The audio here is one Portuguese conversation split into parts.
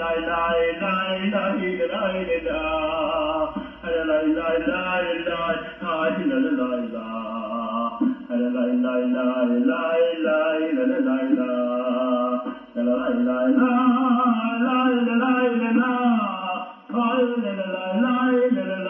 la la la la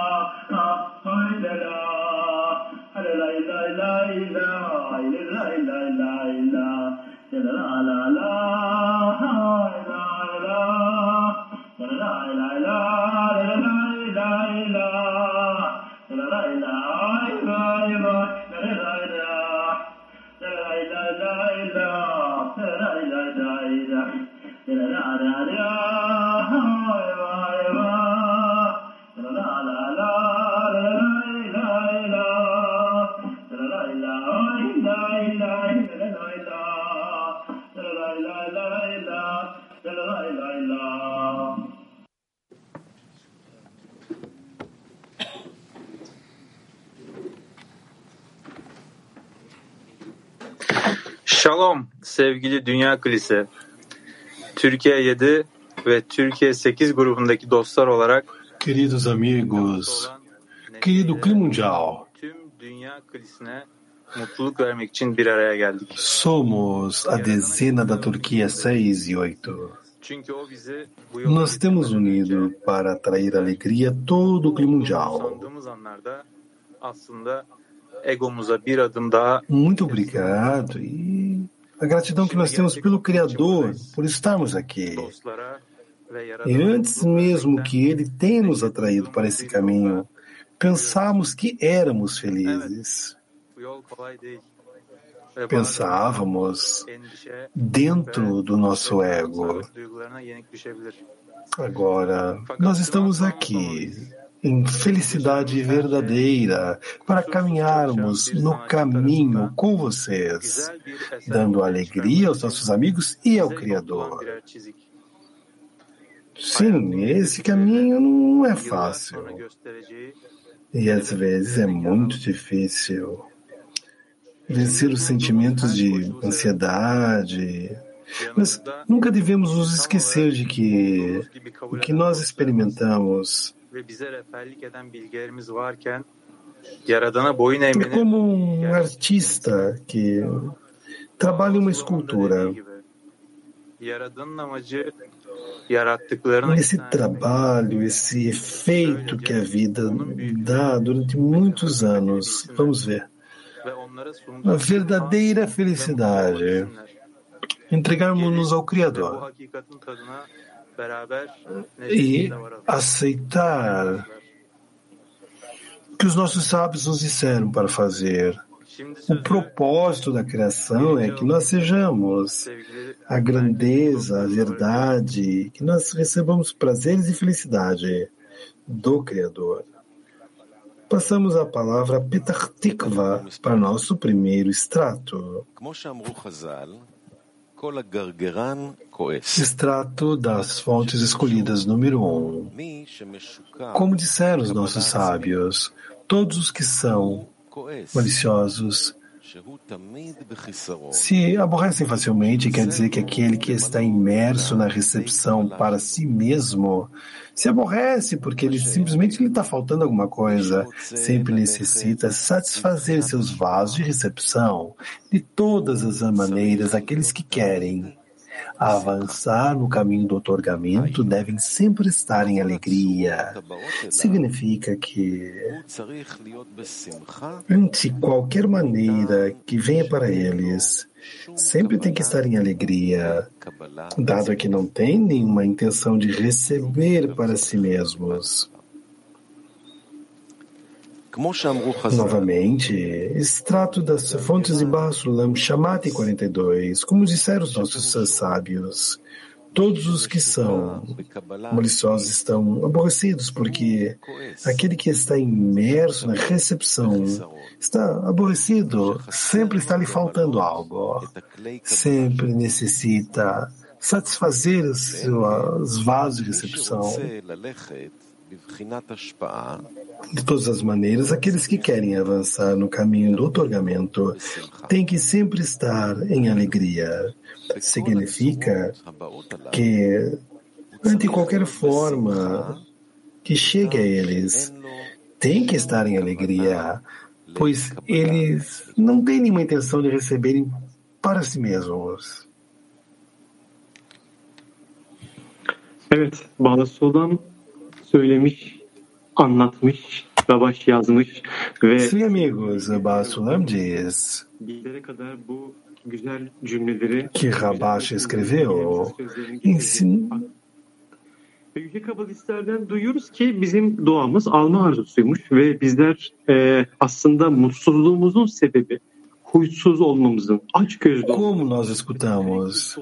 Şalom sevgili Dünya Kilise. Türkiye 7 ve Türkiye 8 grubundaki dostlar olarak Queridos amigos, querido Clima Mundial, tüm Dünya Kilisine mutluluk vermek için bir araya geldik. somos a dezena da Turquia 6 e 8. Çünkü o bizi bu yola Nós temos unido para atrair alegria todo o Clima Mundial. Muito obrigado e a gratidão que nós temos pelo Criador por estarmos aqui. E antes mesmo que Ele tenha nos atraído para esse caminho, pensamos que éramos felizes. Pensávamos dentro do nosso ego. Agora, nós estamos aqui em felicidade verdadeira para caminharmos no caminho com vocês, dando alegria aos nossos amigos e ao Criador. Sim, esse caminho não é fácil e às vezes é muito difícil vencer os sentimentos de ansiedade. Mas nunca devemos nos esquecer de que o que nós experimentamos ve bize rehberlik eden varken Yaradana boyun é eğmenin como um artista que trabalha uma escultura. Yaradanın amacı Esse trabalho, esse efeito que a vida dá durante muitos anos, vamos ver, uma verdadeira felicidade, entregarmos-nos ao Criador e aceitar o que os nossos sábios nos disseram para fazer. O propósito da criação é que nós sejamos a grandeza, a verdade, que nós recebamos prazeres e felicidade do Criador. Passamos a palavra Petah Tikva para nosso primeiro extrato. Extrato das fontes escolhidas, número 1. Um. Como disseram os nossos sábios, todos os que são maliciosos se aborrecem facilmente, quer dizer que aquele que está imerso na recepção para si mesmo se aborrece porque ele simplesmente lhe está faltando alguma coisa. Sempre necessita satisfazer seus vasos de recepção de todas as maneiras. Aqueles que querem a avançar no caminho do otorgamento devem sempre estar em alegria. Significa que, de qualquer maneira que venha para eles, sempre tem que estar em alegria, dado que não tem nenhuma intenção de receber para si mesmos. Novamente, extrato das fontes de Barsulam, Shamat 42, como disseram os nossos sábios. Todos os que são maliciosos estão aborrecidos, porque aquele que está imerso na recepção está aborrecido, sempre está lhe faltando algo, sempre necessita satisfazer os vasos de recepção. De todas as maneiras, aqueles que querem avançar no caminho do otorgamento têm que sempre estar em alegria. Significa que, ante qualquer forma que chegue a eles, tem que estar em alegria, pois eles não têm nenhuma intenção de receberem para si mesmos. Evet, Bağlası olan söylemiş, anlatmış, Rabaş yazmış ve Sim, amigos, Basulam diz bizlere kadar bu güzel cümleleri que Rabash escreveu, ensin, Ve Yüce Kabalistlerden duyuyoruz ki bizim doğamız alma arzusuymuş ve bizler e, aslında mutsuzluğumuzun sebebi huysuz olmamızın, aç gözlü como nós escutamos?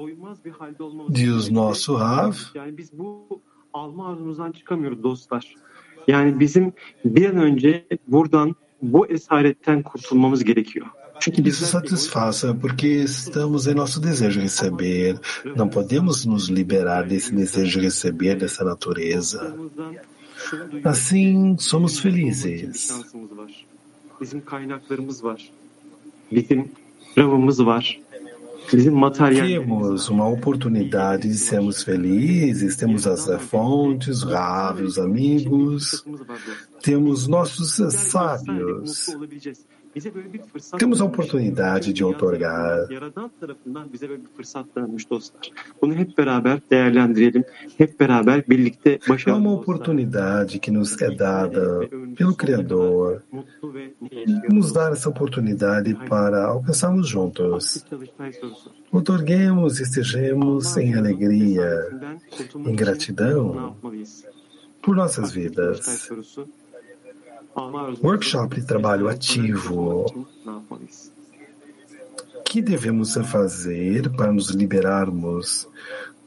Diz nosso Rav, Yani biz bu alma arzumuzdan çıkamıyoruz dostlar. Yani bizim bir an önce buradan bu esaretten kurtulmamız gerekiyor. Çünkü isso satisfaça porque estamos em nosso desejo de receber. Não podemos nos liberar desse desejo de receber dessa natureza. Assim somos felizes. Bizim kaynaklarımız var. Bizim ravımız var. Temos uma oportunidade de sermos felizes, temos as fontes, Rav, os amigos, temos nossos sábios. Temos a oportunidade de otorgar. É uma oportunidade que nos é dada pelo Criador, nos dar essa oportunidade para alcançarmos juntos. Otorguemos e estejamos em alegria, em gratidão por nossas vidas. sorusu. Alma arzumuzu- Workshop de trabalho ativo. Ne yapmalıyız? O que devemos fazer para nos liberarmos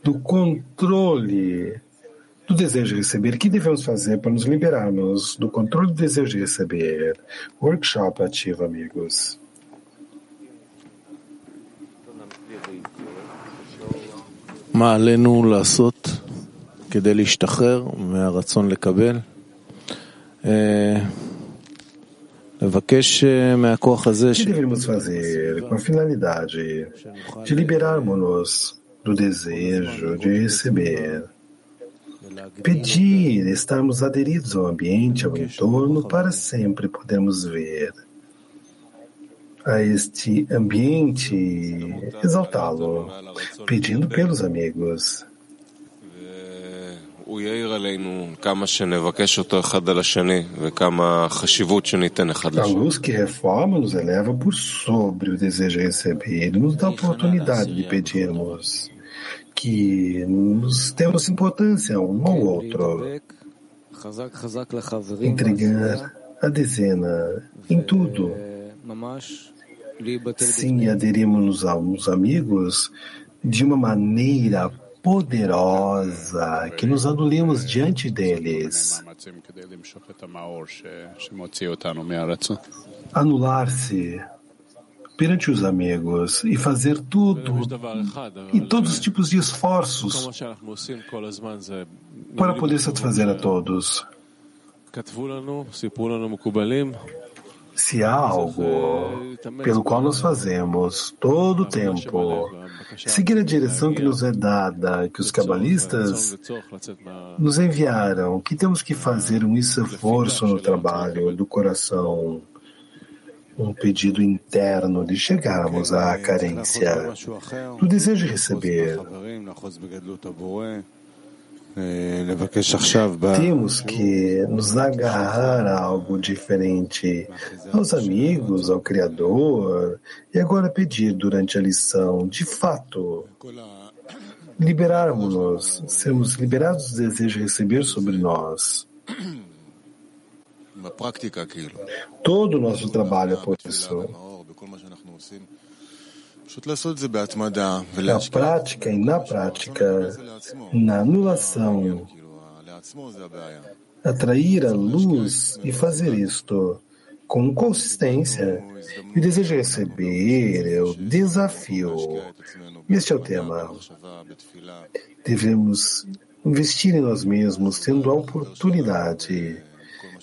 do controle do desejo de receber? O que devemos fazer para nos liberarmos do controle do desejo de receber? Workshop ativo, amigos. מה עלינו לעשות כדי להשתחרר מהרצון לקבל? O que deveríamos fazer com a finalidade de liberarmos-nos do desejo de receber? Pedir, estarmos aderidos ao ambiente, ao entorno, para sempre podermos ver a este ambiente, exaltá-lo, pedindo pelos amigos. הוא יאיר עלינו כמה שנבקש אותו אחד על השני וכמה חשיבות שניתן אחד A לשני. luz que reforma nos eleva por sobre o desejo de receber e nos dá a oportunidade de pedirmos que nos temos importância um ao outro, להתדבק חזק חזק לחברים בעשייה, entregar a dezena em tudo. ממש להיבטל Sim, aderimos aos amigos de uma maneira poderosa que nos anulemos diante deles. Anular-se perante os amigos e fazer tudo e todos os tipos de esforços para poder satisfazer a todos se há algo pelo qual nós fazemos todo o tempo, seguir a direção que nos é dada, que os cabalistas nos enviaram, que temos que fazer um esforço no trabalho do coração, um pedido interno de chegarmos à carência, do desejo de receber. Temos que nos agarrar a algo diferente, aos amigos, ao Criador, e agora pedir durante a lição, de fato, liberarmos-nos, sermos liberados do desejo de receber sobre nós. Todo o nosso trabalho é por isso. Na prática e na prática, na anulação, atrair a luz e fazer isto com consistência. E o desejo de receber é o desafio. Este é o tema. Devemos investir em nós mesmos, tendo a oportunidade.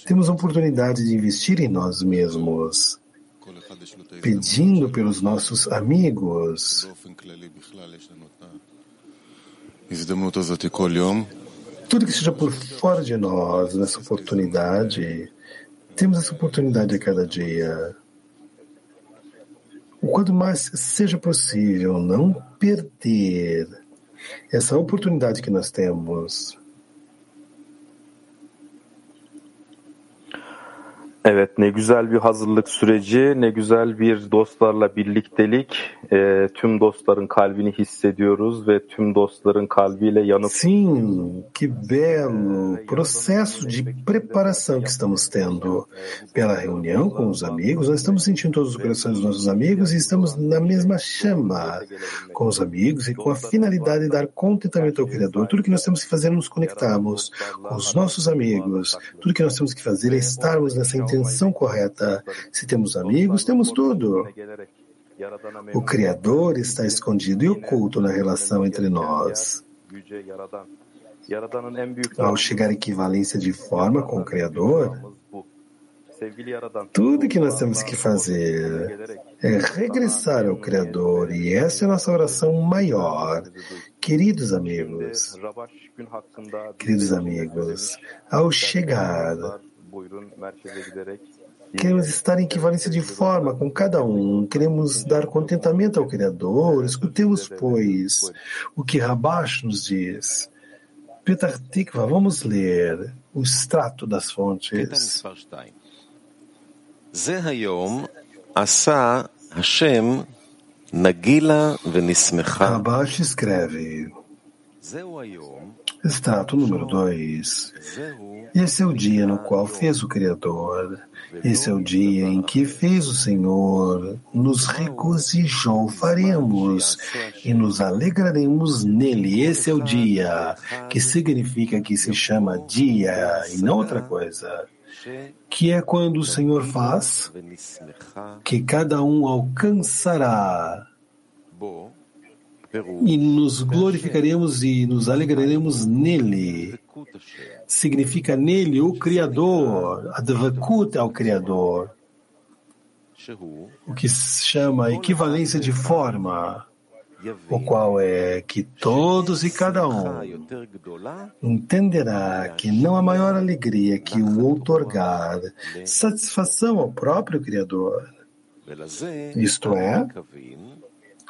Temos a oportunidade de investir em nós mesmos pedindo pelos nossos amigos. Tudo que seja por fora de nós, nessa oportunidade, temos essa oportunidade a cada dia. O quanto mais seja possível, não perder essa oportunidade que nós temos. Evet ne güzel bir hazırlık süreci, ne güzel bir dostlarla birliktelik. Ee, tüm dostların kalbini hissediyoruz ve tüm dostların kalbiyle yanıp Sim, que belo processo de preparação que estamos tendo pela reunião com os amigos. Nós estamos sentindo todos os corações dos nossos amigos e estamos na mesma chama com os amigos e com a finalidade de dar contentamento ao Criador. Tudo que nós temos que fazer é nos conectarmos com os nossos amigos. Tudo que nós temos que fazer é estarmos nessa intenção correta. Se temos amigos, temos tudo. O Criador está escondido e oculto na relação entre nós. Ao chegar à equivalência de forma com o Criador, tudo que nós temos que fazer é regressar ao Criador e essa é a nossa oração maior. Queridos amigos, queridos amigos, ao chegar, Queremos estar em equivalência de forma com cada um. Queremos dar contentamento ao Criador. Escutemos, pois, o que Rabash nos diz. Petar Tikva, vamos ler o extrato das fontes. Rabash escreve. Estátua número 2. Esse é o dia no qual fez o Criador. Esse é o dia em que fez o Senhor. Nos regozijou, faremos e nos alegraremos nele. Esse é o dia, que significa que se chama dia e não outra coisa. Que é quando o Senhor faz que cada um alcançará e nos glorificaremos e nos alegraremos nele. Significa nele o Criador, a é ao Criador, o que se chama equivalência de forma, o qual é que todos e cada um entenderá que não há maior alegria que o outorgar satisfação ao próprio Criador. Isto é,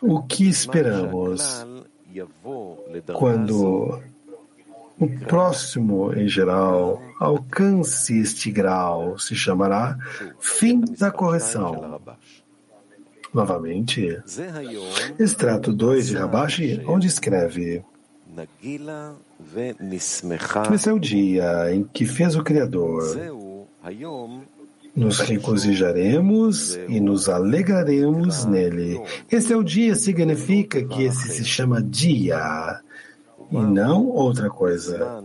o que esperamos quando o próximo, em geral, alcance este grau, se chamará fim da correção. Novamente, extrato 2 de Rabashi, onde escreve: Esse é o dia em que fez o Criador. Nos regozijaremos e nos alegraremos nele. Esse é o dia, significa que esse se chama dia. E não outra coisa.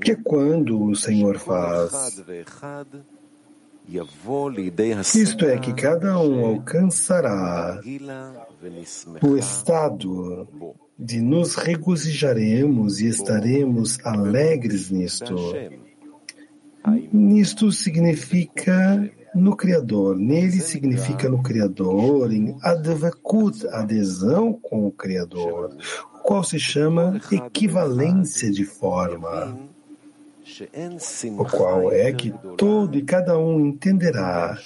Que quando o Senhor faz. Isto é que cada um alcançará o estado de nos regozijaremos e estaremos alegres nisto. Nisto significa no Criador. Nele significa no Criador, em Advakut, adesão com o Criador, o qual se chama equivalência de forma, o qual é que todo e cada um entenderá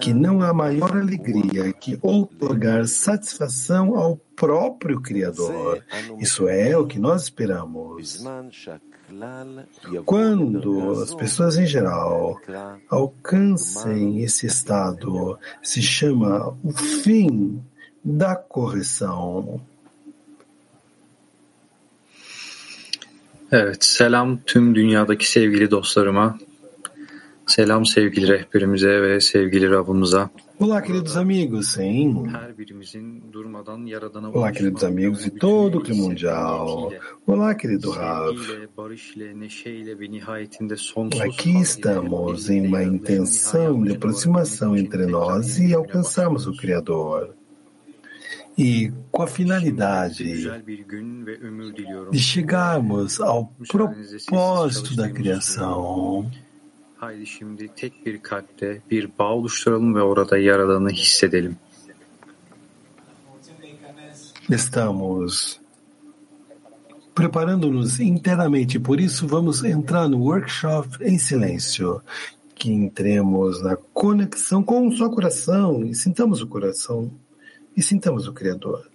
que não há maior alegria que otorgar satisfação ao próprio Criador. Isso é o que nós esperamos. Quando as pessoas em geral alcancem esse estado, se chama o fim da correção. Evet, selam tüm dünyadaki sevgili dostlarıma. Selam sevgili rehberimize ve sevgili Rabbimize. Olá, queridos amigos, sim. Olá, queridos amigos de todo o clima mundial. Olá, querido Rav. Aqui estamos em uma intenção de aproximação entre nós e alcançarmos o Criador. E com a finalidade de chegarmos ao propósito da criação. Haydi şimdi tek bir bir bağ oluşturalım ve orada Yaradan'ı hissedelim. Estamos preparando-nos internamente, por isso vamos entrar no workshop em silêncio. Que entremos na conexão com o seu coração e sintamos o coração e sintamos o Criador.